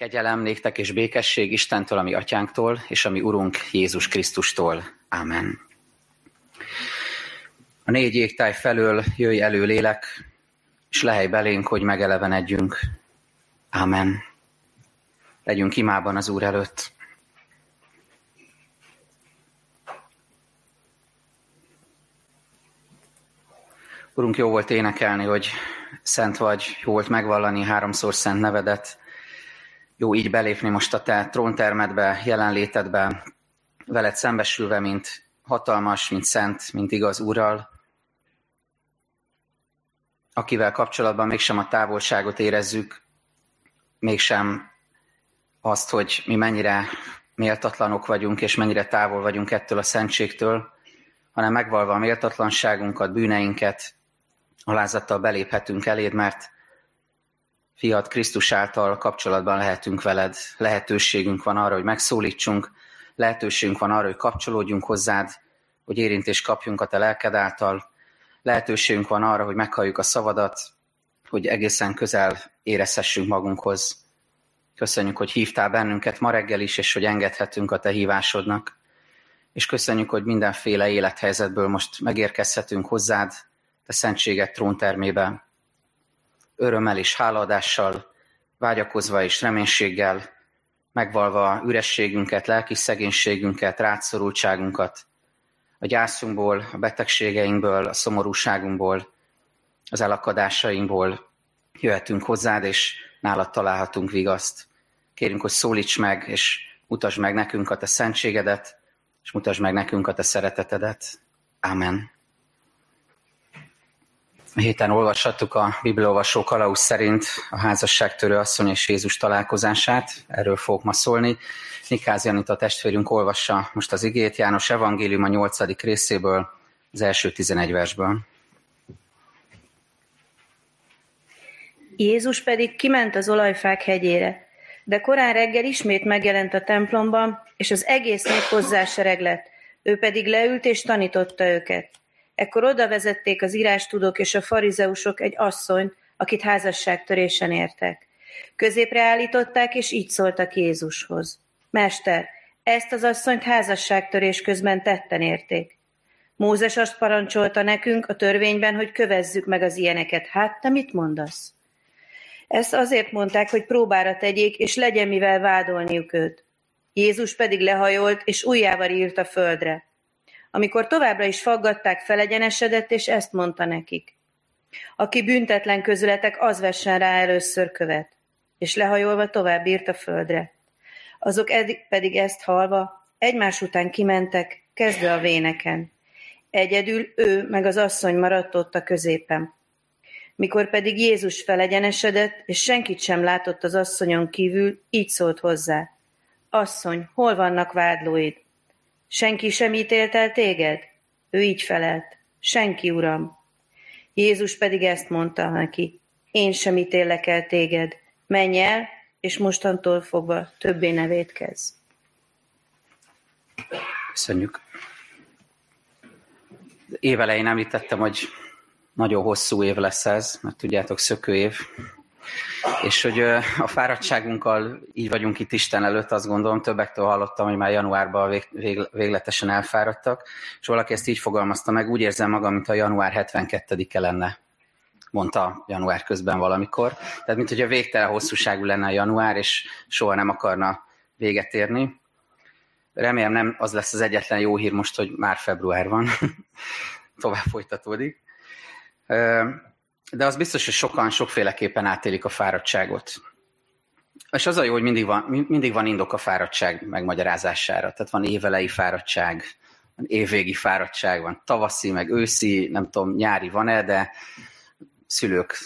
Kegyelem néktek és békesség Istentől, ami atyánktól, és ami Urunk Jézus Krisztustól. Amen. A négy égtáj felől jöjj elő lélek, és lehely belénk, hogy megelevenedjünk. Amen. Legyünk imában az Úr előtt. Urunk, jó volt énekelni, hogy szent vagy, jó volt megvallani háromszor szent nevedet, jó így belépni most a te tróntermedbe, jelenlétedbe, veled szembesülve, mint hatalmas, mint szent, mint igaz Úrral, akivel kapcsolatban mégsem a távolságot érezzük, mégsem azt, hogy mi mennyire méltatlanok vagyunk, és mennyire távol vagyunk ettől a szentségtől, hanem megvalva a méltatlanságunkat, bűneinket, alázattal beléphetünk eléd, mert fiat Krisztus által kapcsolatban lehetünk veled, lehetőségünk van arra, hogy megszólítsunk, lehetőségünk van arra, hogy kapcsolódjunk hozzád, hogy érintést kapjunk a te lelked által, lehetőségünk van arra, hogy meghalljuk a szavadat, hogy egészen közel érezhessünk magunkhoz. Köszönjük, hogy hívtál bennünket ma reggel is, és hogy engedhetünk a te hívásodnak. És köszönjük, hogy mindenféle élethelyzetből most megérkezhetünk hozzád, te szentséget tróntermébe, örömmel és hálaadással, vágyakozva és reménységgel, megvalva ürességünket, lelki szegénységünket, rátszorultságunkat, a gyászunkból, a betegségeinkből, a szomorúságunkból, az elakadásainkból jöhetünk hozzád, és nálad találhatunk vigaszt. Kérünk, hogy szólíts meg, és mutasd meg nekünk a te szentségedet, és mutasd meg nekünk a te szeretetedet. Amen. Héten olvashattuk a Bibliolvasó Kalauz szerint a házasságtörő asszony és Jézus találkozását, erről fogok ma szólni. Nikáz Janita testvérünk olvassa most az igét János Evangélium a 8. részéből, az első 11 versből. Jézus pedig kiment az olajfák hegyére, de korán reggel ismét megjelent a templomban, és az egész nép hozzá lett, ő pedig leült és tanította őket. Ekkor oda vezették az írástudók és a farizeusok egy asszony, akit házasságtörésen értek. Középre állították, és így szóltak Jézushoz. Mester, ezt az asszonyt házasságtörés közben tetten érték. Mózes azt parancsolta nekünk a törvényben, hogy kövezzük meg az ilyeneket. Hát, te mit mondasz? Ezt azért mondták, hogy próbára tegyék, és legyen mivel vádolniuk őt. Jézus pedig lehajolt, és újjával írt a földre. Amikor továbbra is faggatták, felegyenesedett, és ezt mondta nekik. Aki büntetlen közületek, az vessen rá először követ. És lehajolva tovább írt a földre. Azok eddig pedig ezt halva, egymás után kimentek, kezdve a véneken. Egyedül ő meg az asszony maradt ott a középen. Mikor pedig Jézus felegyenesedett, és senkit sem látott az asszonyon kívül, így szólt hozzá. Asszony, hol vannak vádlóid? Senki sem ítélt el téged? Ő így felelt. Senki, uram. Jézus pedig ezt mondta neki. Én sem ítélek el téged. Menj el, és mostantól fogva többé nevét kezd. Köszönjük. Évelején említettem, hogy nagyon hosszú év lesz ez, mert tudjátok, szökő év. És hogy a fáradtságunkkal így vagyunk itt Isten előtt, azt gondolom, többektől hallottam, hogy már januárban vég, vég, végletesen elfáradtak, és valaki ezt így fogalmazta meg, úgy érzem magam, mint a január 72-e lenne, mondta január közben valamikor. Tehát, mint hogy a végtelen hosszúságú lenne a január, és soha nem akarna véget érni. Remélem nem az lesz az egyetlen jó hír most, hogy már február van. Tovább folytatódik. De az biztos, hogy sokan sokféleképpen átélik a fáradtságot. És az a jó, hogy mindig van, mindig van indok a fáradtság megmagyarázására. Tehát van évelei fáradtság, van évvégi fáradtság, van tavaszi, meg őszi, nem tudom, nyári van-e, de szülők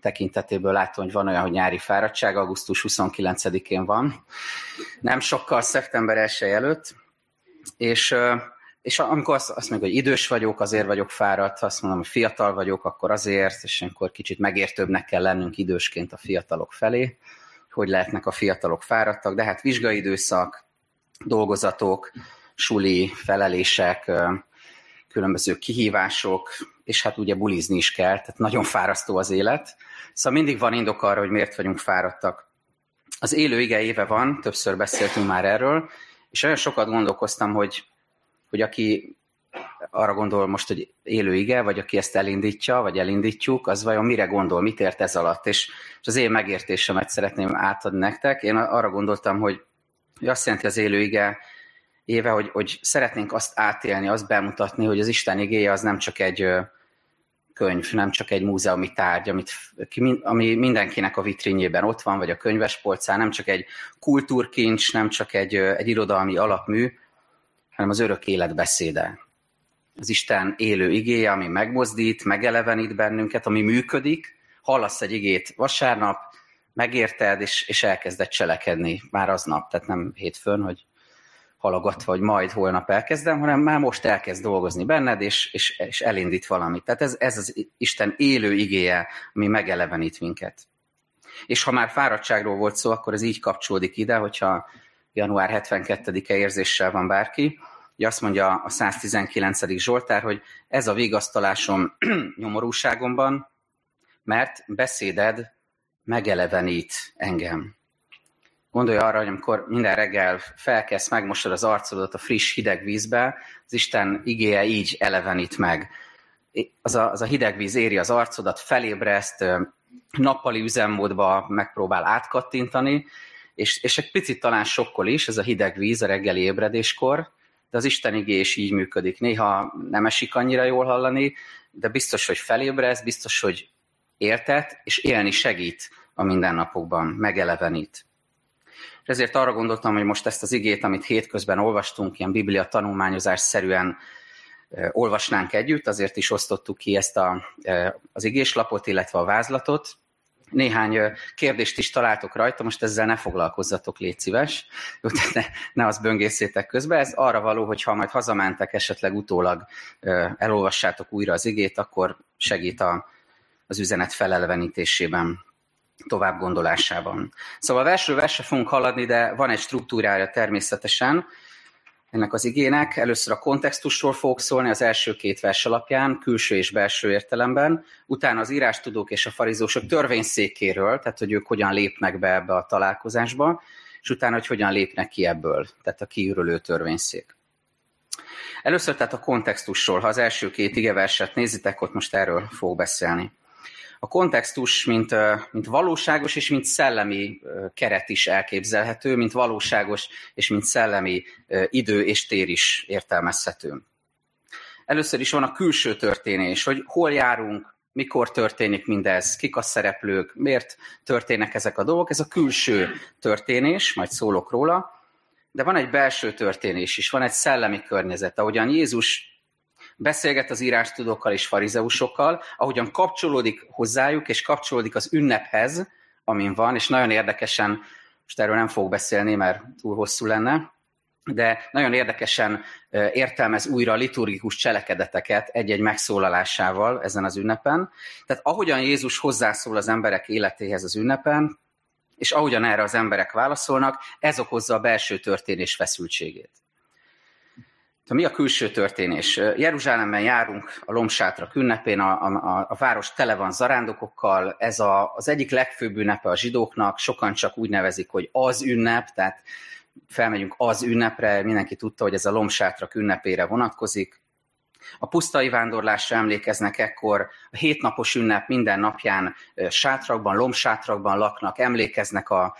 tekintetéből látom, hogy van olyan, hogy nyári fáradtság, augusztus 29-én van. Nem sokkal szeptember 1 előtt, és és amikor azt, azt mondjuk, hogy idős vagyok, azért vagyok fáradt, azt mondom, hogy fiatal vagyok, akkor azért, és akkor kicsit megértőbbnek kell lennünk idősként a fiatalok felé, hogy lehetnek a fiatalok fáradtak, de hát vizsgai időszak, dolgozatok, suli, felelések, különböző kihívások, és hát ugye bulizni is kell, tehát nagyon fárasztó az élet. Szóval mindig van indok arra, hogy miért vagyunk fáradtak. az élő ige éve van, többször beszéltünk már erről, és olyan sokat gondolkoztam, hogy, hogy aki arra gondol most, hogy élő ige, vagy aki ezt elindítja, vagy elindítjuk, az vajon mire gondol, mit ért ez alatt, és, és az én megértésemet szeretném átadni nektek. Én arra gondoltam, hogy, hogy azt jelenti az élő ige éve, hogy, hogy szeretnénk azt átélni, azt bemutatni, hogy az Isten igéje az nem csak egy könyv, nem csak egy múzeumi tárgy, amit, ami mindenkinek a vitrínjében ott van, vagy a könyvespolcán, nem csak egy kultúrkincs, nem csak egy, egy irodalmi alapmű, hanem az örök élet beszéde. Az Isten élő igéje, ami megmozdít, megelevenít bennünket, ami működik, hallasz egy igét vasárnap, megérted, és, és elkezded cselekedni már aznap, tehát nem hétfőn, hogy halogatva, hogy majd holnap elkezdem, hanem már most elkezd dolgozni benned, és, és, és elindít valamit. Tehát ez, ez az Isten élő igéje, ami megelevenít minket. És ha már fáradtságról volt szó, akkor ez így kapcsolódik ide, hogyha január 72-e érzéssel van bárki, Ugye azt mondja a 119. Zsoltár, hogy ez a vigasztalásom nyomorúságomban, mert beszéded megelevenít engem. Gondolj arra, hogy amikor minden reggel felkezd, megmosod az arcodat a friss, hideg vízbe, az Isten igéje így elevenít meg. Az a, az a hideg víz éri az arcodat, felébreszt, nappali üzemmódba megpróbál átkattintani, és, és egy picit talán sokkol is ez a hideg víz a reggeli ébredéskor, de az Isten igé is így működik. Néha nem esik annyira jól hallani, de biztos, hogy felébrez, biztos, hogy értet, és élni segít a mindennapokban, megelevenít. És ezért arra gondoltam, hogy most ezt az igét, amit hétközben olvastunk, ilyen biblia tanulmányozás szerűen olvasnánk együtt, azért is osztottuk ki ezt a, az igéslapot, illetve a vázlatot. Néhány kérdést is találtok rajta, most ezzel ne foglalkozzatok, légy szíves, ne, ne azt böngészétek közben. Ez arra való, hogy ha majd hazamentek, esetleg utólag elolvassátok újra az igét, akkor segít a, az üzenet felelvenítésében tovább gondolásában. Szóval versről versre fogunk haladni, de van egy struktúrája természetesen ennek az igének. Először a kontextusról fogok szólni az első két vers alapján, külső és belső értelemben, utána az írástudók és a farizósok törvényszékéről, tehát hogy ők hogyan lépnek be ebbe a találkozásba, és utána, hogy hogyan lépnek ki ebből, tehát a kiürülő törvényszék. Először tehát a kontextusról, ha az első két igeverset nézitek, ott most erről fog beszélni a kontextus, mint, mint valóságos és mint szellemi keret is elképzelhető, mint valóságos és mint szellemi idő és tér is értelmezhető. Először is van a külső történés, hogy hol járunk, mikor történik mindez, kik a szereplők, miért történnek ezek a dolgok. Ez a külső történés, majd szólok róla, de van egy belső történés is, van egy szellemi környezet. Ahogyan Jézus beszélget az írástudókkal és farizeusokkal, ahogyan kapcsolódik hozzájuk, és kapcsolódik az ünnephez, amin van, és nagyon érdekesen, most erről nem fogok beszélni, mert túl hosszú lenne, de nagyon érdekesen értelmez újra liturgikus cselekedeteket egy-egy megszólalásával ezen az ünnepen. Tehát ahogyan Jézus hozzászól az emberek életéhez az ünnepen, és ahogyan erre az emberek válaszolnak, ez okozza a belső történés feszültségét. Mi a külső történés? Jeruzsálemben járunk a Lombsátrak ünnepén, a, a, a város tele van zarándokokkal, ez a, az egyik legfőbb ünnepe a zsidóknak, sokan csak úgy nevezik, hogy az ünnep, tehát felmegyünk az ünnepre, mindenki tudta, hogy ez a Lombsátrak ünnepére vonatkozik. A pusztai vándorlásra emlékeznek ekkor, a hétnapos ünnep minden napján sátrakban, lombsátrakban laknak, emlékeznek a,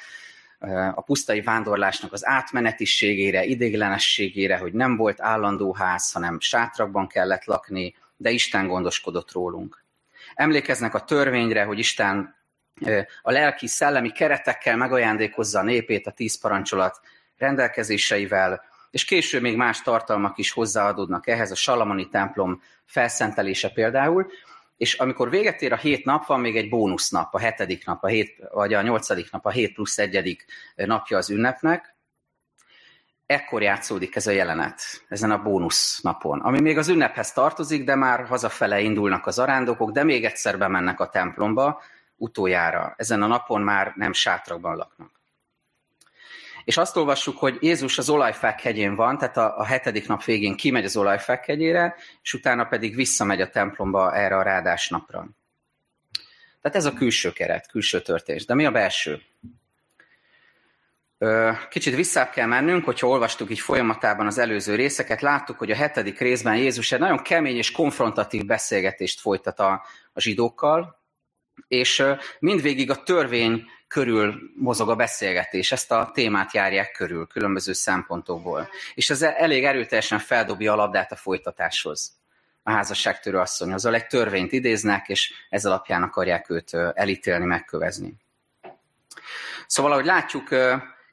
a pusztai vándorlásnak az átmenetiségére, idéglenességére, hogy nem volt állandó ház, hanem sátrakban kellett lakni, de Isten gondoskodott rólunk. Emlékeznek a törvényre, hogy Isten a lelki, szellemi keretekkel megajándékozza a népét a tíz parancsolat rendelkezéseivel, és később még más tartalmak is hozzáadódnak ehhez, a Salamoni templom felszentelése például, és amikor véget ér a hét nap, van még egy bónusznap, a hetedik nap, a hét, vagy a nyolcadik nap, a hét plusz egyedik napja az ünnepnek, ekkor játszódik ez a jelenet, ezen a bónusz napon, ami még az ünnephez tartozik, de már hazafele indulnak az arándokok, de még egyszer bemennek a templomba, utoljára. Ezen a napon már nem sátrakban laknak. És azt olvassuk, hogy Jézus az olajfák hegyén van, tehát a, a hetedik nap végén kimegy az olajfák hegyére, és utána pedig visszamegy a templomba erre a rádás napra. Tehát ez a külső keret, külső történés. De mi a belső? Kicsit vissza kell mennünk, hogyha olvastuk így folyamatában az előző részeket, láttuk, hogy a hetedik részben Jézus egy nagyon kemény és konfrontatív beszélgetést folytat a, a zsidókkal, és mindvégig a törvény körül mozog a beszélgetés, ezt a témát járják körül, különböző szempontokból. És ez elég erőteljesen feldobja a labdát a folytatáshoz. A házasságtörő asszonyhoz. egy törvényt idéznek, és ez alapján akarják őt elítélni, megkövezni. Szóval, ahogy látjuk,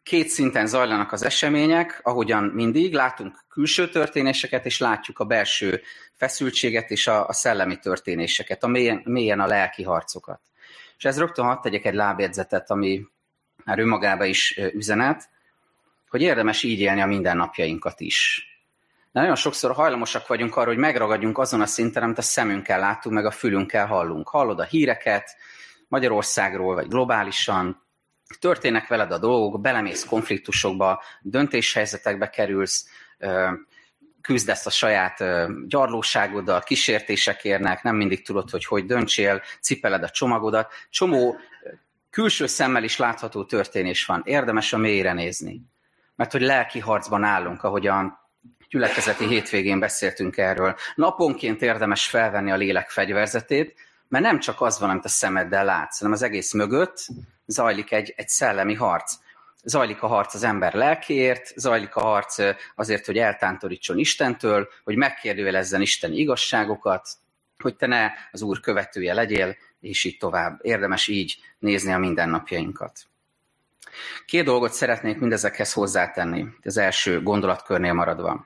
két szinten zajlanak az események, ahogyan mindig, látunk külső történéseket, és látjuk a belső feszültséget és a, a szellemi történéseket, a mélyen, mélyen a lelki harcokat. És ez rögtön hadd tegyek egy lábjegyzetet, ami már önmagában is üzenet, hogy érdemes így élni a mindennapjainkat is. De nagyon sokszor hajlamosak vagyunk arra, hogy megragadjunk azon a szinten, amit a szemünkkel látunk, meg a fülünkkel hallunk. Hallod a híreket Magyarországról, vagy globálisan, történnek veled a dolgok, belemész konfliktusokba, döntéshelyzetekbe kerülsz, küzdesz a saját gyarlóságoddal, kísértések érnek, nem mindig tudod, hogy hogy döntsél, cipeled a csomagodat. Csomó külső szemmel is látható történés van. Érdemes a mélyre nézni. Mert hogy lelki harcban állunk, ahogy a gyülekezeti hétvégén beszéltünk erről. Naponként érdemes felvenni a lélek fegyverzetét, mert nem csak az van, amit a szemeddel látsz, hanem az egész mögött zajlik egy, egy szellemi harc. Zajlik a harc az ember lelkéért, zajlik a harc azért, hogy eltántorítson Istentől, hogy megkérdőjelezzen Isten igazságokat, hogy te ne az Úr követője legyél, és így tovább. Érdemes így nézni a mindennapjainkat. Két dolgot szeretnék mindezekhez hozzátenni, az első gondolatkörnél maradva.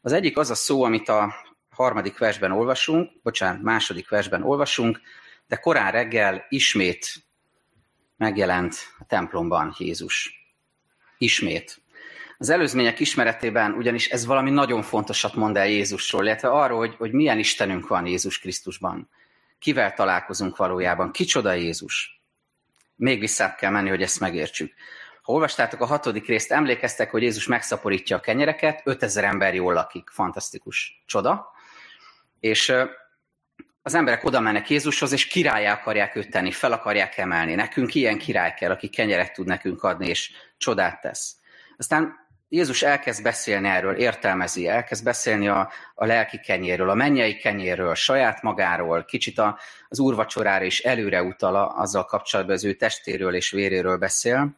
Az egyik az a szó, amit a harmadik versben olvasunk, bocsánat, második versben olvasunk, de korán reggel ismét megjelent a templomban Jézus. Ismét. Az előzmények ismeretében ugyanis ez valami nagyon fontosat mond el Jézusról, illetve arról, hogy, hogy milyen Istenünk van Jézus Krisztusban. Kivel találkozunk valójában? Kicsoda Jézus? Még vissza kell menni, hogy ezt megértsük. Ha olvastátok a hatodik részt, emlékeztek, hogy Jézus megszaporítja a kenyereket, 5000 ember jól lakik. Fantasztikus csoda. És az emberek oda mennek Jézushoz, és királyá akarják őt tenni, fel akarják emelni. Nekünk ilyen király kell, aki kenyeret tud nekünk adni, és csodát tesz. Aztán Jézus elkezd beszélni erről, értelmezi, elkezd beszélni a, a lelki kenyéről, a mennyei kenyérről, saját magáról, kicsit a, az úrvacsorára is előre utal azzal kapcsolatban az ő testéről és véréről beszél.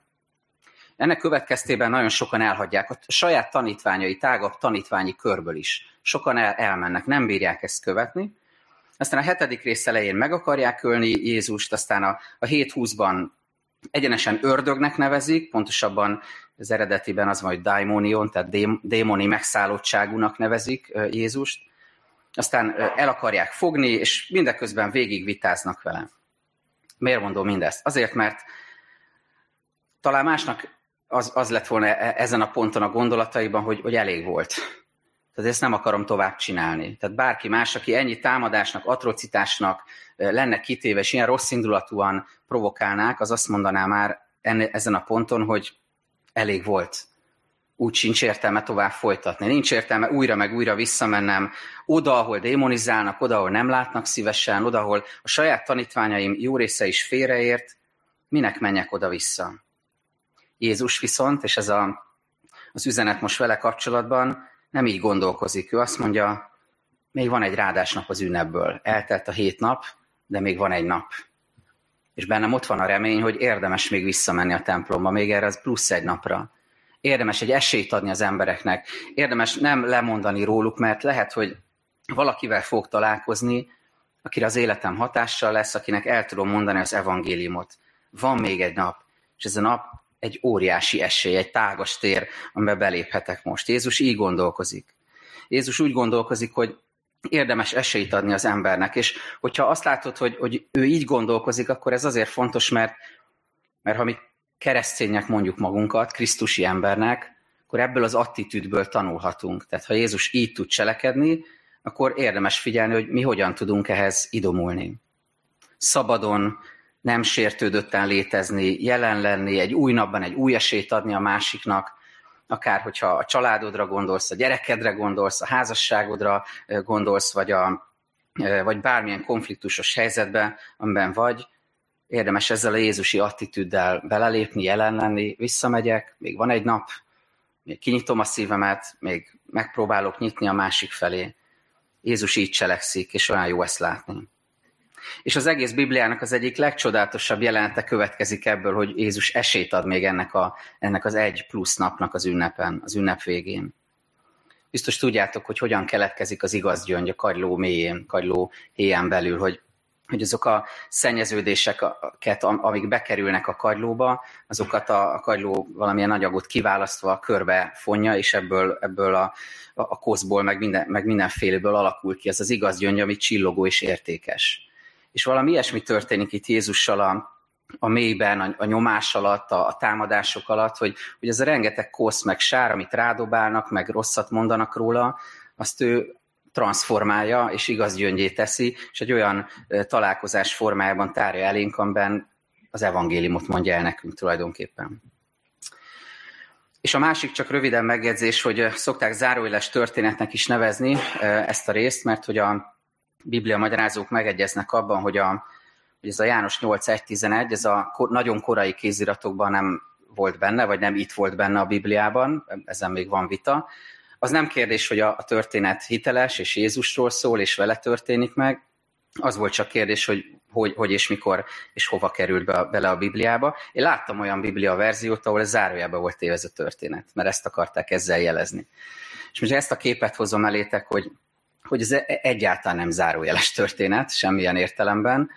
Ennek következtében nagyon sokan elhagyják a saját tanítványai, tágabb tanítványi körből is. Sokan el, elmennek, nem bírják ezt követni, aztán a hetedik rész elején meg akarják ölni Jézust, aztán a, a 7-20-ban egyenesen ördögnek nevezik, pontosabban az eredetiben az hogy daimonion, tehát démoni megszállottságúnak nevezik Jézust. Aztán el akarják fogni, és mindeközben végig vitáznak vele. Miért mondom mindezt? Azért, mert talán másnak az, az lett volna e, ezen a ponton a gondolataiban, hogy, hogy elég volt tehát ezt nem akarom tovább csinálni. Tehát bárki más, aki ennyi támadásnak, atrocitásnak lenne kitéve, és ilyen rossz indulatúan provokálnák, az azt mondaná már enne, ezen a ponton, hogy elég volt. Úgy sincs értelme tovább folytatni. Nincs értelme újra meg újra visszamennem oda, ahol démonizálnak, oda, ahol nem látnak szívesen, oda, ahol a saját tanítványaim jó része is félreért, minek menjek oda-vissza. Jézus viszont, és ez a, az üzenet most vele kapcsolatban, nem így gondolkozik. Ő azt mondja, még van egy nap az ünnepből. Eltelt a hét nap, de még van egy nap. És bennem ott van a remény, hogy érdemes még visszamenni a templomba, még erre az plusz egy napra. Érdemes egy esélyt adni az embereknek. Érdemes nem lemondani róluk, mert lehet, hogy valakivel fog találkozni, akire az életem hatással lesz, akinek el tudom mondani az evangéliumot. Van még egy nap, és ez a nap egy óriási esély, egy tágas tér, amiben beléphetek most. Jézus így gondolkozik. Jézus úgy gondolkozik, hogy érdemes esélyt adni az embernek, és hogyha azt látod, hogy, hogy ő így gondolkozik, akkor ez azért fontos, mert, mert ha mi keresztények mondjuk magunkat, Krisztusi embernek, akkor ebből az attitűdből tanulhatunk. Tehát ha Jézus így tud cselekedni, akkor érdemes figyelni, hogy mi hogyan tudunk ehhez idomulni. Szabadon, nem sértődötten létezni, jelen lenni, egy új napban egy új esélyt adni a másiknak, akár hogyha a családodra gondolsz, a gyerekedre gondolsz, a házasságodra gondolsz, vagy, a, vagy bármilyen konfliktusos helyzetben, amiben vagy, érdemes ezzel a Jézusi attitűddel belelépni, jelen lenni, visszamegyek, még van egy nap, még kinyitom a szívemet, még megpróbálok nyitni a másik felé. Jézus így cselekszik, és olyan jó ezt látni. És az egész Bibliának az egyik legcsodálatosabb jelenete következik ebből, hogy Jézus esélyt ad még ennek, a, ennek az egy plusz napnak az ünnepen, az ünnep végén. Biztos tudjátok, hogy hogyan keletkezik az igaz gyöngy a kagyló mélyén, kagyló héján belül, hogy hogy azok a szennyeződéseket, amik bekerülnek a kagylóba, azokat a, a kagyló valamilyen anyagot kiválasztva körbe fonja, és ebből, ebből a, a koszból, meg, minden, meg mindenféleből alakul ki ez az igaz gyöngy, ami csillogó és értékes. És valami ilyesmi történik itt Jézussal a, a mélyben, a, a nyomás alatt, a, a támadások alatt, hogy, hogy ez a rengeteg kosz, meg sár, amit rádobálnak, meg rosszat mondanak róla, azt ő transformálja és igaz gyöngyé teszi, és egy olyan találkozás formájában tárja elénk, amiben az evangéliumot mondja el nekünk tulajdonképpen. És a másik csak röviden megjegyzés, hogy szokták záróéles történetnek is nevezni ezt a részt, mert hogy a biblia magyarázók megegyeznek abban, hogy, a, hogy ez a János 8.1.11, ez a nagyon korai kéziratokban nem volt benne, vagy nem itt volt benne a Bibliában, ezen még van vita, az nem kérdés, hogy a, a történet hiteles, és Jézusról szól, és vele történik meg, az volt csak kérdés, hogy hogy, hogy és mikor és hova került be, bele a Bibliába. Én láttam olyan Biblia verziót, ahol zárójában volt téve ez a történet, mert ezt akarták ezzel jelezni. És most ezt a képet hozom elétek, hogy, hogy ez egyáltalán nem zárójeles történet, semmilyen értelemben,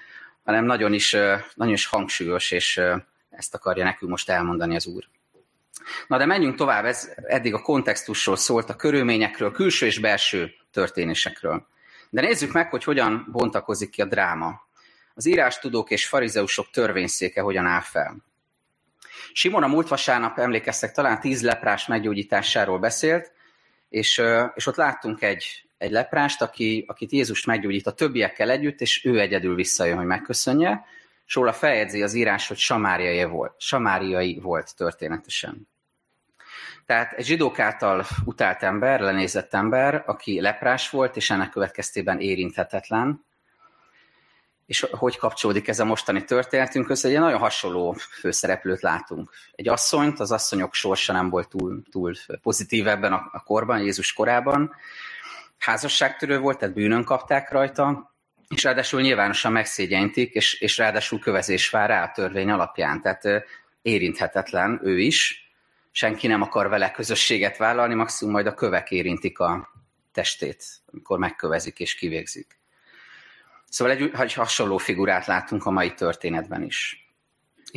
hanem nagyon is, nagyon is hangsúlyos, és ezt akarja nekünk most elmondani az Úr. Na de menjünk tovább, ez eddig a kontextusról szólt, a körülményekről, külső és belső történésekről. De nézzük meg, hogy hogyan bontakozik ki a dráma. Az írástudók és farizeusok törvényszéke hogyan áll fel. Simon a múlt vasárnap, emlékeztek, talán tíz leprás meggyógyításáról beszélt, és, és ott láttunk egy, egy leprást, aki, akit Jézus meggyógyít a többiekkel együtt, és ő egyedül visszajön, hogy megköszönje, és róla feljegyzi az írás, hogy samáriai volt, samáriai volt történetesen. Tehát egy zsidók által utált ember, lenézett ember, aki leprás volt, és ennek következtében érinthetetlen. És hogy kapcsolódik ez a mostani történetünk össze? Egy nagyon hasonló főszereplőt látunk. Egy asszonyt, az asszonyok sorsa nem volt túl, túl pozitív ebben a korban, Jézus korában. Házasságtörő volt, tehát bűnön kapták rajta, és ráadásul nyilvánosan megszégyentik, és, és ráadásul kövezés vár rá a törvény alapján. Tehát érinthetetlen ő is, senki nem akar vele közösséget vállalni, maximum majd a kövek érintik a testét, amikor megkövezik és kivégzik. Szóval egy, egy hasonló figurát látunk a mai történetben is.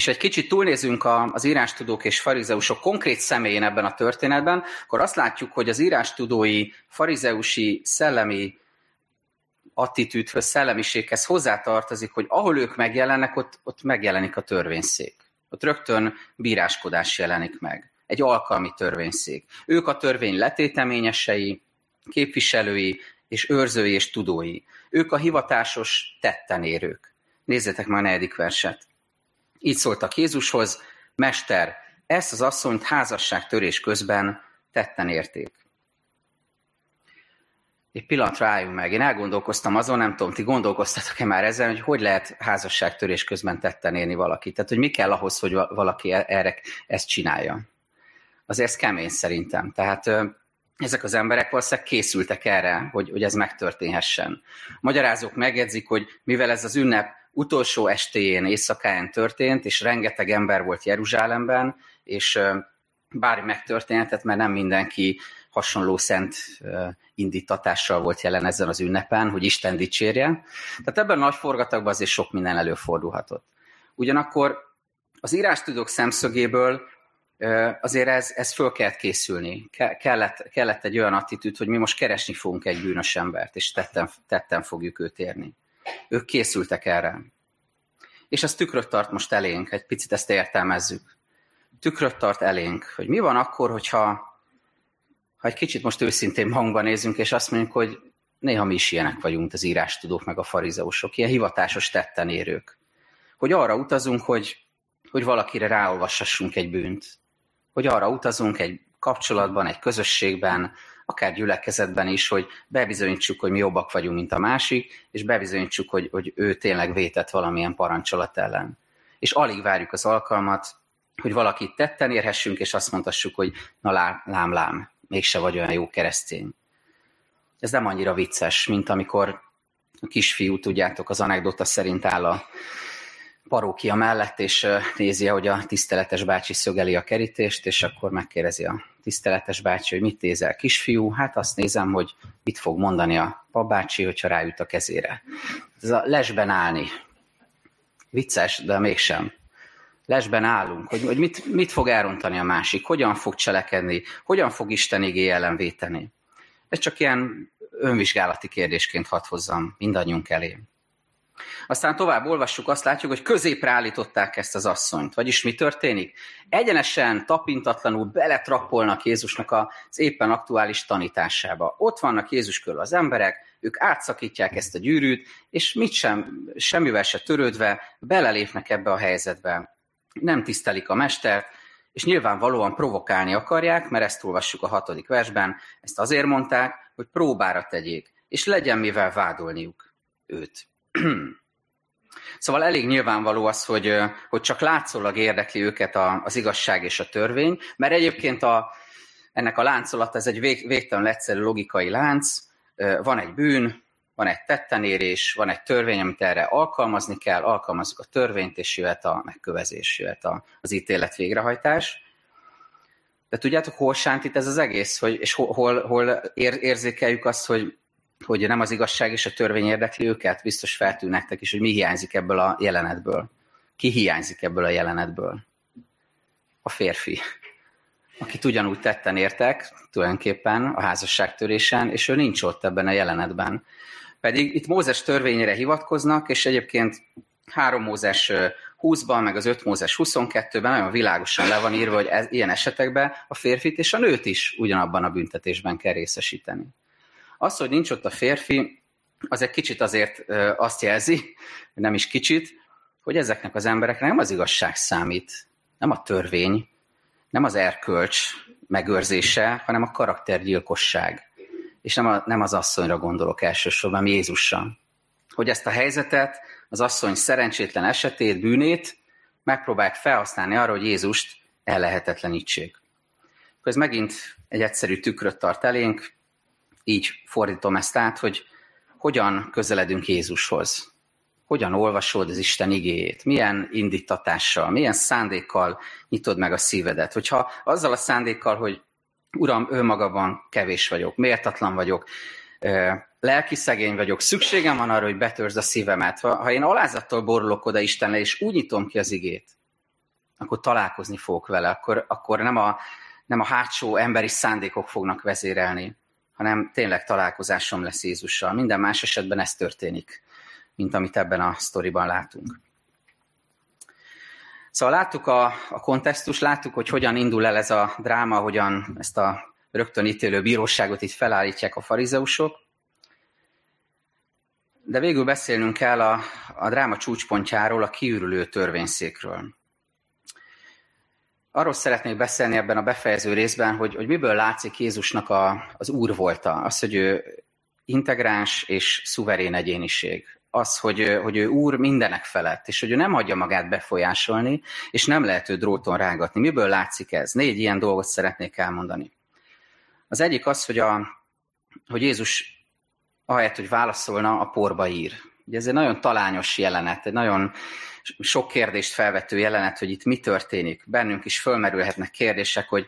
És egy kicsit túlnézünk az írástudók és farizeusok konkrét személyén ebben a történetben, akkor azt látjuk, hogy az írástudói, farizeusi, szellemi attitűdhöz, szellemiséghez hozzátartozik, hogy ahol ők megjelennek, ott, ott megjelenik a törvényszék. Ott rögtön bíráskodás jelenik meg egy alkalmi törvényszék. Ők a törvény letéteményesei, képviselői és őrzői és tudói. Ők a hivatásos tettenérők. Nézzétek már a negyedik verset. Így szóltak Jézushoz, Mester, ezt az asszonyt házasságtörés közben tetten érték. Egy pillanatra álljunk meg. Én elgondolkoztam azon, nem tudom, ti gondolkoztatok-e már ezen, hogy hogy lehet házasságtörés közben tetten érni valakit. Tehát, hogy mi kell ahhoz, hogy valaki e- erre ezt csinálja azért ez kemény szerintem. Tehát ezek az emberek valószínűleg készültek erre, hogy, hogy ez megtörténhessen. Magyarázók megjegyzik, hogy mivel ez az ünnep utolsó estéjén, éjszakáján történt, és rengeteg ember volt Jeruzsálemben, és bármi megtörténhetett, mert nem mindenki hasonló szent indítatással volt jelen ezen az ünnepen, hogy Isten dicsérje. Tehát ebben a nagy forgatagban azért sok minden előfordulhatott. Ugyanakkor az írástudók szemszögéből azért ez, ez föl kellett készülni. Kellett, kellett egy olyan attitűd, hogy mi most keresni fogunk egy bűnös embert, és tetten, tetten fogjuk őt érni. Ők készültek erre. És ez tükröt tart most elénk, egy picit ezt értelmezzük. Tükröt tart elénk, hogy mi van akkor, hogyha ha egy kicsit most őszintén magunkban nézünk, és azt mondjuk, hogy néha mi is ilyenek vagyunk, az írástudók, meg a farizeusok, ilyen hivatásos tetten érők. Hogy arra utazunk, hogy, hogy valakire ráolvassassunk egy bűnt hogy arra utazunk egy kapcsolatban, egy közösségben, akár gyülekezetben is, hogy bebizonyítsuk, hogy mi jobbak vagyunk, mint a másik, és bebizonyítsuk, hogy, hogy ő tényleg vétett valamilyen parancsolat ellen. és alig várjuk az alkalmat, hogy valakit tetten érhessünk, és azt mondhassuk, hogy na lám, lám, lám, mégse vagy olyan jó keresztény. Ez nem annyira vicces, mint amikor a kisfiú, tudjátok, az anekdota szerint áll a parókia mellett, és nézi, hogy a tiszteletes bácsi szögeli a kerítést, és akkor megkérdezi a tiszteletes bácsi, hogy mit nézel, kisfiú? Hát azt nézem, hogy mit fog mondani a papbácsi, hogyha ráüt a kezére. Ez a lesben állni. Vicces, de mégsem. Lesben állunk, hogy, hogy mit, mit fog elrontani a másik, hogyan fog cselekedni, hogyan fog Isten igé ellen véteni. Ez csak ilyen önvizsgálati kérdésként hadd hozzam mindannyiunk elé. Aztán tovább olvassuk, azt látjuk, hogy középre állították ezt az asszonyt. Vagyis mi történik? Egyenesen, tapintatlanul beletrappolnak Jézusnak az éppen aktuális tanításába. Ott vannak Jézus körül az emberek, ők átszakítják ezt a gyűrűt, és mit sem, semmivel se törődve belelépnek ebbe a helyzetbe. Nem tisztelik a mestert, és nyilvánvalóan provokálni akarják, mert ezt olvassuk a hatodik versben, ezt azért mondták, hogy próbára tegyék, és legyen mivel vádolniuk őt. Szóval elég nyilvánvaló az, hogy, hogy csak látszólag érdekli őket az igazság és a törvény, mert egyébként a, ennek a láncolat ez egy vég, végtelen egyszerű logikai lánc, van egy bűn, van egy tettenérés, van egy törvény, amit erre alkalmazni kell, alkalmazzuk a törvényt, és jöhet a megkövezés, jöhet az ítélet végrehajtás. De tudjátok, hol sánt itt ez az egész, hogy, és hol, hol, hol ér, érzékeljük azt, hogy hogy nem az igazság és a törvény érdekli őket, biztos feltűn nektek is, hogy mi hiányzik ebből a jelenetből. Ki hiányzik ebből a jelenetből? A férfi, akit ugyanúgy tetten értek, tulajdonképpen a házasságtörésen, és ő nincs ott ebben a jelenetben. Pedig itt Mózes törvényére hivatkoznak, és egyébként 3 Mózes 20-ban, meg az 5 Mózes 22-ben nagyon világosan le van írva, hogy ez, ilyen esetekben a férfit és a nőt is ugyanabban a büntetésben kell részesíteni. Az, hogy nincs ott a férfi, az egy kicsit azért azt jelzi, nem is kicsit, hogy ezeknek az embereknek nem az igazság számít, nem a törvény, nem az erkölcs megőrzése, hanem a karaktergyilkosság. És nem, a, nem az asszonyra gondolok elsősorban, Jézusra. Hogy ezt a helyzetet, az asszony szerencsétlen esetét, bűnét megpróbálják felhasználni arra, hogy Jézust ellehetetlenítsék. Ez megint egy egyszerű tükröt tart elénk, így fordítom ezt át, hogy hogyan közeledünk Jézushoz. Hogyan olvasod az Isten igéjét? Milyen indítatással, milyen szándékkal nyitod meg a szívedet? Hogyha azzal a szándékkal, hogy Uram, önmagában kevés vagyok, méltatlan vagyok, lelki szegény vagyok, szükségem van arra, hogy betörz a szívemet. Ha, ha én alázattal borulok oda Istenre, és úgy nyitom ki az igét, akkor találkozni fogok vele, akkor, akkor nem, a, nem a hátsó emberi szándékok fognak vezérelni, hanem tényleg találkozásom lesz Jézussal. Minden más esetben ez történik, mint amit ebben a sztoriban látunk. Szóval láttuk a, a kontextus, láttuk, hogy hogyan indul el ez a dráma, hogyan ezt a rögtön ítélő bíróságot itt felállítják a farizeusok. De végül beszélnünk kell a, a dráma csúcspontjáról, a kiürülő törvényszékről arról szeretnék beszélni ebben a befejező részben, hogy, hogy miből látszik Jézusnak a, az úr volta. Az, hogy ő integráns és szuverén egyéniség. Az, hogy, hogy ő úr mindenek felett, és hogy ő nem hagyja magát befolyásolni, és nem lehet ő dróton rágatni. Miből látszik ez? Négy ilyen dolgot szeretnék elmondani. Az egyik az, hogy, a, hogy Jézus ahelyett, hogy válaszolna, a porba ír. Ugye ez egy nagyon talányos jelenet, egy nagyon sok kérdést felvető jelenet, hogy itt mi történik. Bennünk is fölmerülhetnek kérdések, hogy,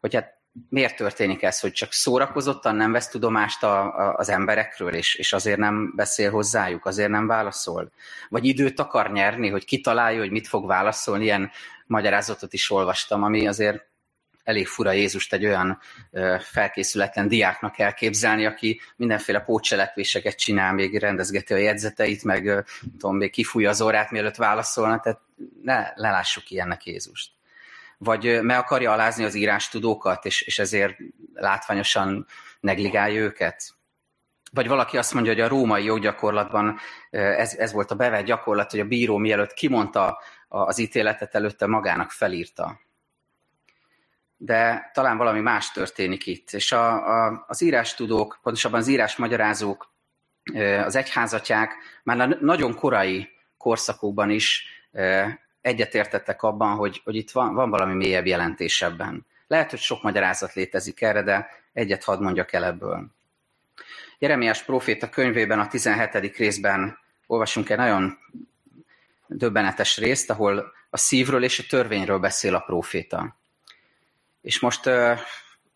hogy hát miért történik ez, hogy csak szórakozottan nem vesz tudomást a, a, az emberekről, és, és azért nem beszél hozzájuk, azért nem válaszol. Vagy időt akar nyerni, hogy kitalálja, hogy mit fog válaszolni. Ilyen magyarázatot is olvastam, ami azért elég fura Jézust egy olyan felkészületlen diáknak elképzelni, aki mindenféle pótcselekvéseket csinál, még rendezgeti a jegyzeteit, meg tudom, még kifújja az órát, mielőtt válaszolna, tehát ne lelássuk ilyennek Jézust. Vagy meg akarja alázni az írástudókat, és, és ezért látványosan negligálja őket. Vagy valaki azt mondja, hogy a római joggyakorlatban ez, ez volt a bevett gyakorlat, hogy a bíró mielőtt kimondta az ítéletet, előtte magának felírta de talán valami más történik itt. És a, a, az írástudók, pontosabban az írásmagyarázók, az egyházatják már nagyon korai korszakokban is egyetértettek abban, hogy, hogy itt van, van valami mélyebb jelentés ebben. Lehet, hogy sok magyarázat létezik erre, de egyet hadd mondjak el ebből. Jeremiás próféta könyvében a 17. részben olvasunk egy nagyon döbbenetes részt, ahol a szívről és a törvényről beszél a próféta. És most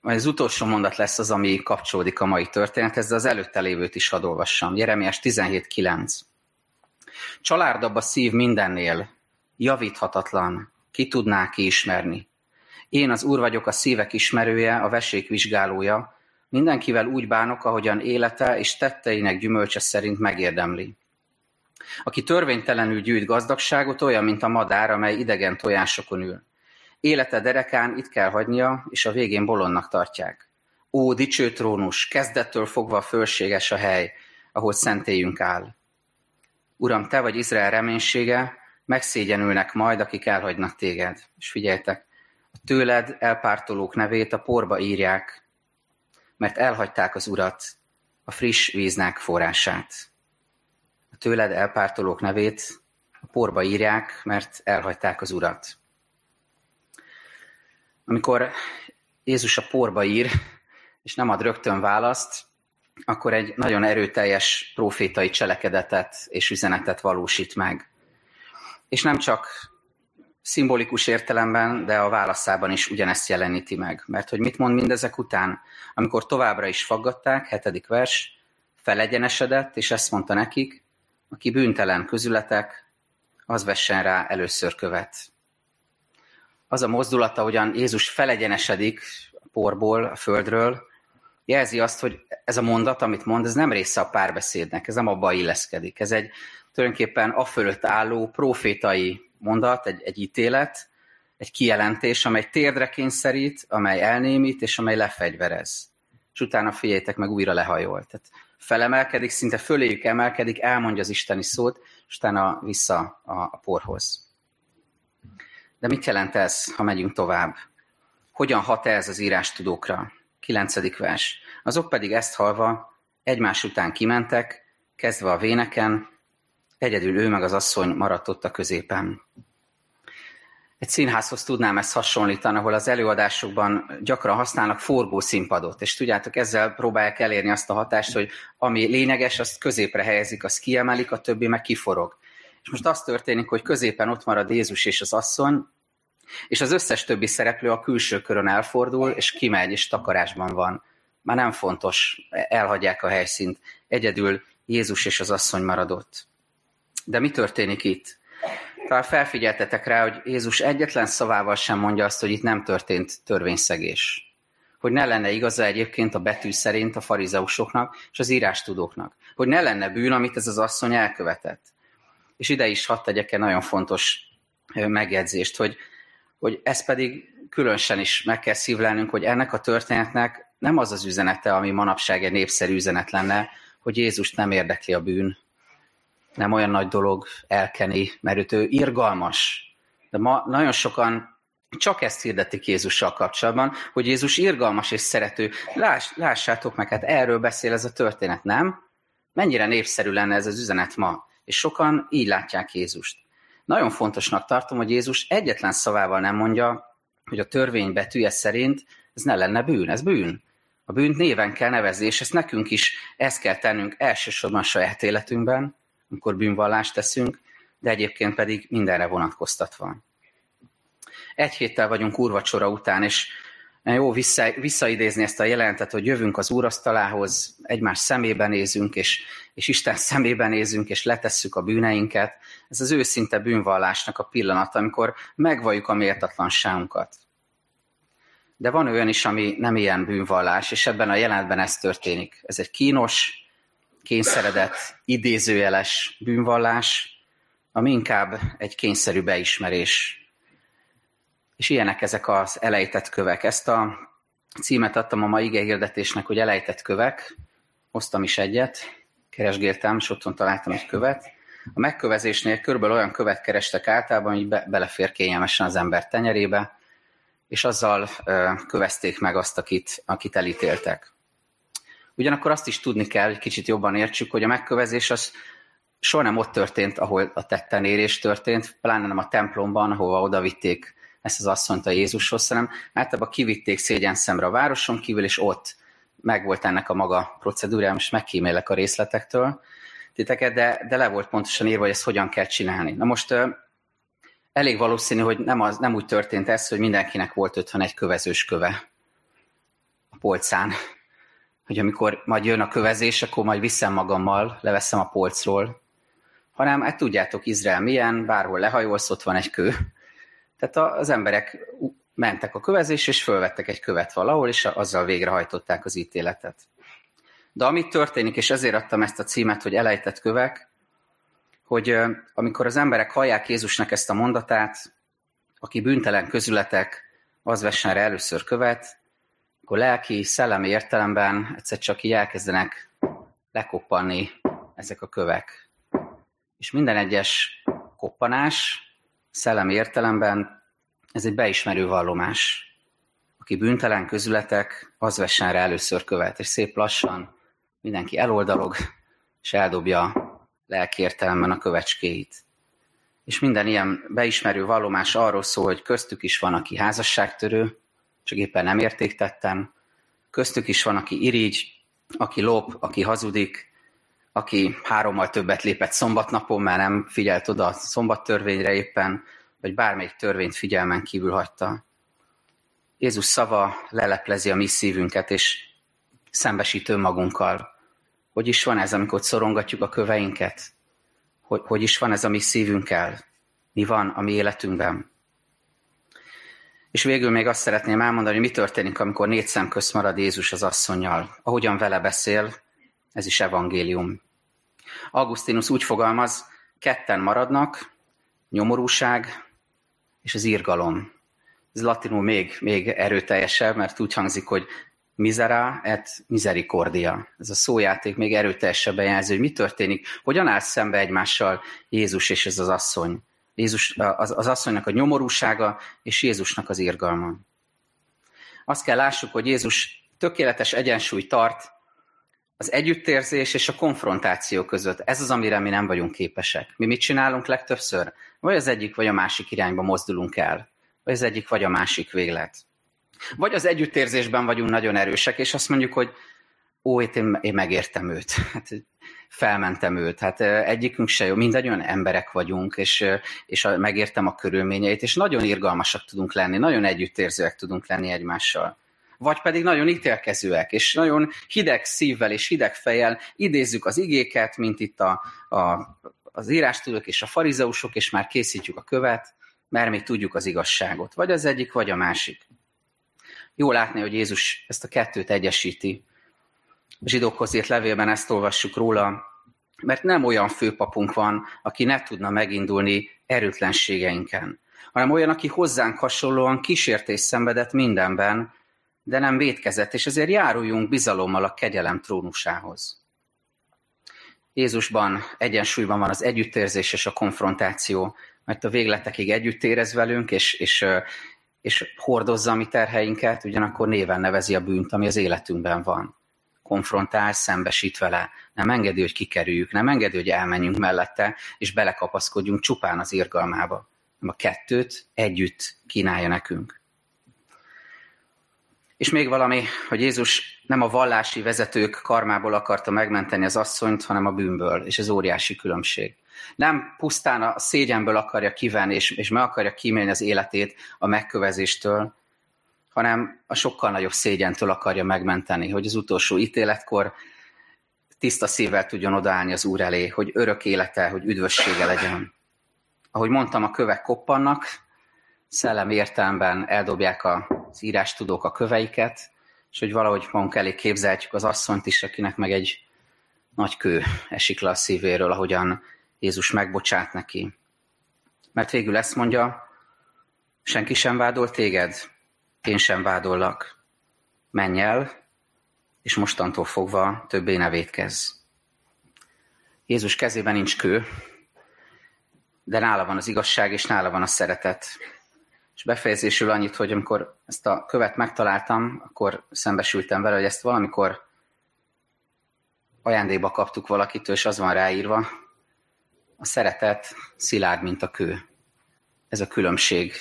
az utolsó mondat lesz az, ami kapcsolódik a mai történethez, de az előtte lévőt is hadd olvassam. Jeremiás 17.9. Csalárdabb a szív mindennél, javíthatatlan, ki tudná kiismerni. Én az Úr vagyok a szívek ismerője, a vesék vizsgálója, mindenkivel úgy bánok, ahogyan élete és tetteinek gyümölcse szerint megérdemli. Aki törvénytelenül gyűjt gazdagságot, olyan, mint a madár, amely idegen tojásokon ül. Élete derekán itt kell hagynia, és a végén bolondnak tartják. Ó, dicső trónus, kezdettől fogva fölséges a hely, ahol szentélyünk áll. Uram, te vagy Izrael reménysége, megszégyenülnek majd, akik elhagynak téged. És figyeljetek, a tőled elpártolók nevét a porba írják, mert elhagyták az urat, a friss víznek forrását. A tőled elpártolók nevét a porba írják, mert elhagyták az urat. Amikor Jézus a porba ír, és nem ad rögtön választ, akkor egy nagyon erőteljes profétai cselekedetet és üzenetet valósít meg. És nem csak szimbolikus értelemben, de a válaszában is ugyanezt jeleníti meg. Mert hogy mit mond mindezek után? Amikor továbbra is faggatták, hetedik vers, felegyenesedett, és ezt mondta nekik, aki bűntelen közületek, az vessen rá először követ az a mozdulata, hogyan Jézus felegyenesedik a porból, a földről, jelzi azt, hogy ez a mondat, amit mond, ez nem része a párbeszédnek, ez nem abba illeszkedik. Ez egy tulajdonképpen a fölött álló profétai mondat, egy, egy ítélet, egy kijelentés, amely térdre kényszerít, amely elnémít, és amely lefegyverez. És utána figyeljétek meg, újra lehajol. Tehát felemelkedik, szinte föléjük emelkedik, elmondja az isteni szót, és utána vissza a, a porhoz. De mit jelent ez, ha megyünk tovább? Hogyan hat -e ez az írás tudókra? Kilencedik vers. Azok pedig ezt halva egymás után kimentek, kezdve a véneken, egyedül ő meg az asszony maradt ott a középen. Egy színházhoz tudnám ezt hasonlítani, ahol az előadásokban gyakran használnak forgó színpadot, és tudjátok, ezzel próbálják elérni azt a hatást, hogy ami lényeges, azt középre helyezik, azt kiemelik, a többi meg kiforog. És most az történik, hogy középen ott marad Jézus és az asszony, és az összes többi szereplő a külső körön elfordul, és kimegy, és takarásban van. Már nem fontos, elhagyják a helyszínt. Egyedül Jézus és az asszony maradott. De mi történik itt? Talán felfigyeltetek rá, hogy Jézus egyetlen szavával sem mondja azt, hogy itt nem történt törvényszegés. Hogy ne lenne igaza egyébként a betű szerint a farizeusoknak és az írástudóknak. Hogy ne lenne bűn, amit ez az asszony elkövetett. És ide is hadd tegyek egy nagyon fontos megjegyzést, hogy, hogy ez pedig különösen is meg kell szívlelnünk, hogy ennek a történetnek nem az az üzenete, ami manapság egy népszerű üzenet lenne, hogy Jézust nem érdekli a bűn. Nem olyan nagy dolog elkeni, mert ő irgalmas. De ma nagyon sokan csak ezt hirdetik Jézussal kapcsolatban, hogy Jézus irgalmas és szerető. Láss, lássátok meg, hát erről beszél ez a történet, nem? Mennyire népszerű lenne ez az üzenet ma? És sokan így látják Jézust. Nagyon fontosnak tartom, hogy Jézus egyetlen szavával nem mondja, hogy a törvény betűje szerint ez ne lenne bűn, ez bűn. A bűnt néven kell nevezni, és ezt nekünk is ezt kell tennünk elsősorban a saját életünkben, amikor bűnvallást teszünk, de egyébként pedig mindenre vonatkoztatva. Egy héttel vagyunk úrvacsora után, és jó vissza, visszaidézni ezt a jelentet, hogy jövünk az úrasztalához, egymás szemébe nézünk, és, és Isten szemébe nézünk, és letesszük a bűneinket. Ez az őszinte bűnvallásnak a pillanata, amikor megvalljuk a méltatlanságunkat. De van olyan is, ami nem ilyen bűnvallás, és ebben a jelentben ez történik. Ez egy kínos, kényszeredett, idézőjeles bűnvallás, ami inkább egy kényszerű beismerés és ilyenek ezek az elejtett kövek. Ezt a címet adtam a mai hirdetésnek, hogy elejtett kövek. Hoztam is egyet, keresgéltem, és otthon találtam egy követ. A megkövezésnél körülbelül olyan követ kerestek általában, hogy be, belefér kényelmesen az ember tenyerébe, és azzal ö, kövezték meg azt, akit, akit elítéltek. Ugyanakkor azt is tudni kell, hogy kicsit jobban értsük, hogy a megkövezés az soha nem ott történt, ahol a tettenérés történt, pláne nem a templomban, ahova oda vitték ezt az asszonyt a Jézushoz, hanem általában kivitték szégyen szemre a városon kívül, és ott megvolt ennek a maga procedúrája, most megkímélek a részletektől titeket, de, de le volt pontosan írva, hogy ezt hogyan kell csinálni. Na most elég valószínű, hogy nem, az, nem úgy történt ez, hogy mindenkinek volt otthon egy kövezős köve a polcán, hogy amikor majd jön a kövezés, akkor majd viszem magammal, leveszem a polcról, hanem hát tudjátok, Izrael milyen, bárhol lehajolsz, ott van egy kő. Tehát az emberek mentek a kövezés, és fölvettek egy követ valahol, és azzal végrehajtották az ítéletet. De amit történik, és ezért adtam ezt a címet, hogy elejtett kövek, hogy amikor az emberek hallják Jézusnak ezt a mondatát, aki bűntelen közületek, az vessen rá először követ, akkor lelki, szellemi értelemben egyszer csak így elkezdenek lekoppanni ezek a kövek. És minden egyes koppanás szellemi értelemben ez egy beismerő vallomás. Aki bűntelen közületek, az vessen rá először követ, és szép lassan mindenki eloldalog, és eldobja lelki értelemben a kövecskéit. És minden ilyen beismerő vallomás arról szól, hogy köztük is van, aki házasságtörő, csak éppen nem értéktetten, köztük is van, aki irigy, aki lop, aki hazudik, aki hárommal többet lépett szombatnapon, mert nem figyelt oda a szombattörvényre éppen, vagy bármelyik törvényt figyelmen kívül hagyta. Jézus szava leleplezi a mi szívünket, és szembesít önmagunkkal. Hogy is van ez, amikor szorongatjuk a köveinket? Hogy, hogy is van ez a mi szívünkkel? Mi van a mi életünkben? És végül még azt szeretném elmondani, hogy mi történik, amikor négy szem közt marad Jézus az asszonyjal. Ahogyan vele beszél, ez is evangélium. Augustinus úgy fogalmaz, ketten maradnak, nyomorúság és az írgalom. Ez latinul még, még erőteljesebb, mert úgy hangzik, hogy misera et misericordia. Ez a szójáték még erőteljesebben jelzi, hogy mi történik, hogyan áll szembe egymással Jézus és ez az asszony. Jézus, az, az asszonynak a nyomorúsága és Jézusnak az irgalma. Azt kell lássuk, hogy Jézus tökéletes egyensúly tart az együttérzés és a konfrontáció között. Ez az, amire mi nem vagyunk képesek. Mi mit csinálunk legtöbbször? Vagy az egyik, vagy a másik irányba mozdulunk el. Vagy az egyik, vagy a másik véglet. Vagy az együttérzésben vagyunk nagyon erősek, és azt mondjuk, hogy ó, itt én, én megértem őt, hát felmentem őt, hát egyikünk se jó, mindannyian emberek vagyunk, és, és megértem a körülményeit, és nagyon irgalmasak tudunk lenni, nagyon együttérzőek tudunk lenni egymással. Vagy pedig nagyon ítélkezőek, és nagyon hideg szívvel és hideg fejjel idézzük az igéket, mint itt a, a, az írástudók és a farizeusok, és már készítjük a követ, mert még tudjuk az igazságot. Vagy az egyik, vagy a másik. Jó látni, hogy Jézus ezt a kettőt egyesíti. A zsidókhoz írt levélben ezt olvassuk róla, mert nem olyan főpapunk van, aki ne tudna megindulni erőtlenségeinken, hanem olyan, aki hozzánk hasonlóan kísértés szenvedett mindenben, de nem védkezett, és ezért járuljunk bizalommal a kegyelem trónusához. Jézusban egyensúlyban van az együttérzés és a konfrontáció, mert a végletekig együtt érez velünk, és, és, és hordozza a mi terheinket, ugyanakkor néven nevezi a bűnt, ami az életünkben van. Konfrontál, szembesít vele, nem engedi, hogy kikerüljük, nem engedi, hogy elmenjünk mellette, és belekapaszkodjunk csupán az irgalmába. A kettőt együtt kínálja nekünk. És még valami, hogy Jézus nem a vallási vezetők karmából akarta megmenteni az asszonyt, hanem a bűnből, és ez óriási különbség. Nem pusztán a szégyenből akarja kivenni, és, és meg akarja kímélni az életét a megkövezéstől, hanem a sokkal nagyobb szégyentől akarja megmenteni, hogy az utolsó ítéletkor tiszta szívvel tudjon odaállni az Úr elé, hogy örök élete, hogy üdvössége legyen. Ahogy mondtam, a kövek koppannak, szellem értelemben eldobják az írástudók a köveiket, és hogy valahogy magunk elé képzeljük az asszonyt is, akinek meg egy nagy kő esik le a szívéről, ahogyan Jézus megbocsát neki. Mert végül ezt mondja, senki sem vádol téged, én sem vádollak. Menj el, és mostantól fogva többé ne védkezz. Jézus kezében nincs kő, de nála van az igazság, és nála van a szeretet. És befejezésül annyit, hogy amikor ezt a követ megtaláltam, akkor szembesültem vele, hogy ezt valamikor ajándékba kaptuk valakitől, és az van ráírva, A szeretet szilárd, mint a kő. Ez a különbség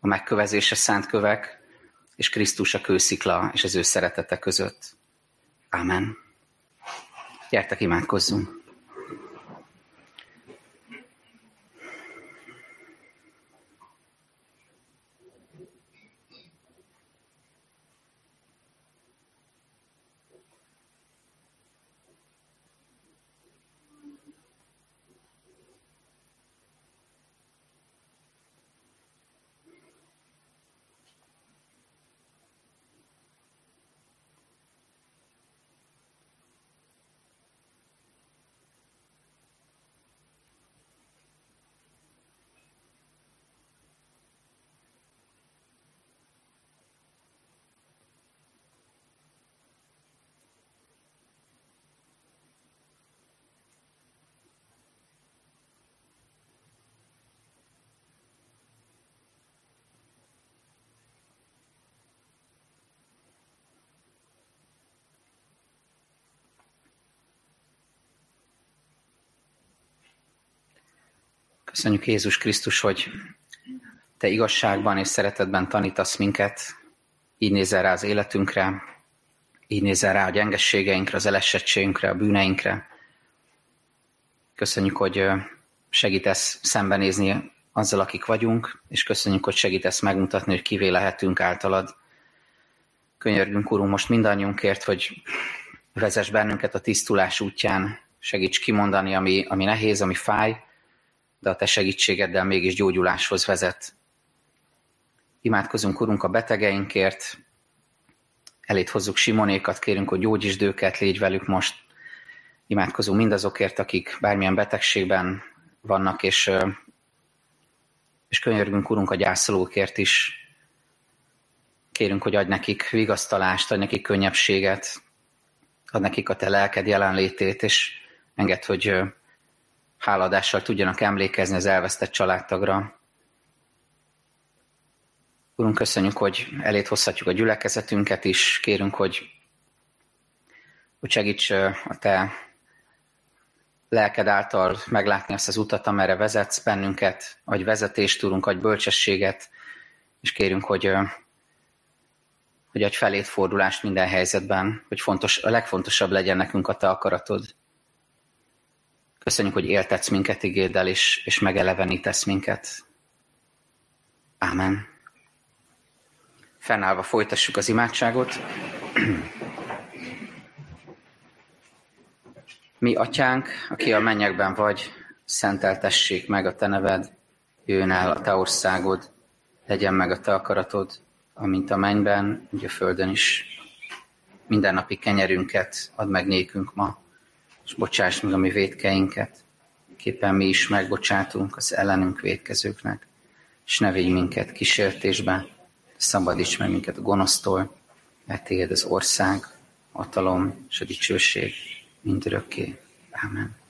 a megkövezése szánt kövek és Krisztus a kőszikla és az ő szeretete között. Amen. Gyertek, imádkozzunk! Köszönjük Jézus Krisztus, hogy Te igazságban és szeretetben tanítasz minket, így nézel rá az életünkre, így nézel rá a gyengességeinkre, az elesettségünkre, a bűneinkre. Köszönjük, hogy segítesz szembenézni azzal, akik vagyunk, és köszönjük, hogy segítesz megmutatni, hogy kivé lehetünk általad. Könyörgünk, Urunk, most mindannyiunkért, hogy vezess bennünket a tisztulás útján, segíts kimondani, ami, ami nehéz, ami fáj, de a te segítségeddel mégis gyógyuláshoz vezet. Imádkozunk, Urunk, a betegeinkért, elét hozzuk Simonékat, kérünk, hogy gyógyítsd őket, légy velük most. Imádkozunk mindazokért, akik bármilyen betegségben vannak, és, és könyörgünk, Urunk, a gyászolókért is. Kérünk, hogy adj nekik vigasztalást, adj nekik könnyebbséget, ad nekik a te lelked jelenlétét, és enged, hogy háladással tudjanak emlékezni az elvesztett családtagra. Urunk, köszönjük, hogy elét hozhatjuk a gyülekezetünket is. Kérünk, hogy, hogy segíts a Te lelked által meglátni azt az utat, amerre vezetsz bennünket, adj vezetést, tudunk, adj bölcsességet, és kérünk, hogy, hogy adj felét fordulást minden helyzetben, hogy fontos, a legfontosabb legyen nekünk a Te akaratod. Köszönjük, hogy éltetsz minket igéddel, és, és megelevenítesz minket. Ámen. Fennállva folytassuk az imádságot. Mi, atyánk, aki a mennyekben vagy, szenteltessék meg a te neved, jöjjön el a te országod, legyen meg a te akaratod, amint a mennyben, úgy a földön is. Mindennapi kenyerünket add meg nékünk ma, és bocsáss meg a mi védkeinket, képen mi is megbocsátunk az ellenünk védkezőknek, és ne vigy minket kísértésbe, szabadíts meg minket a gonosztól, mert téged az ország, hatalom és a dicsőség mindörökké. Amen.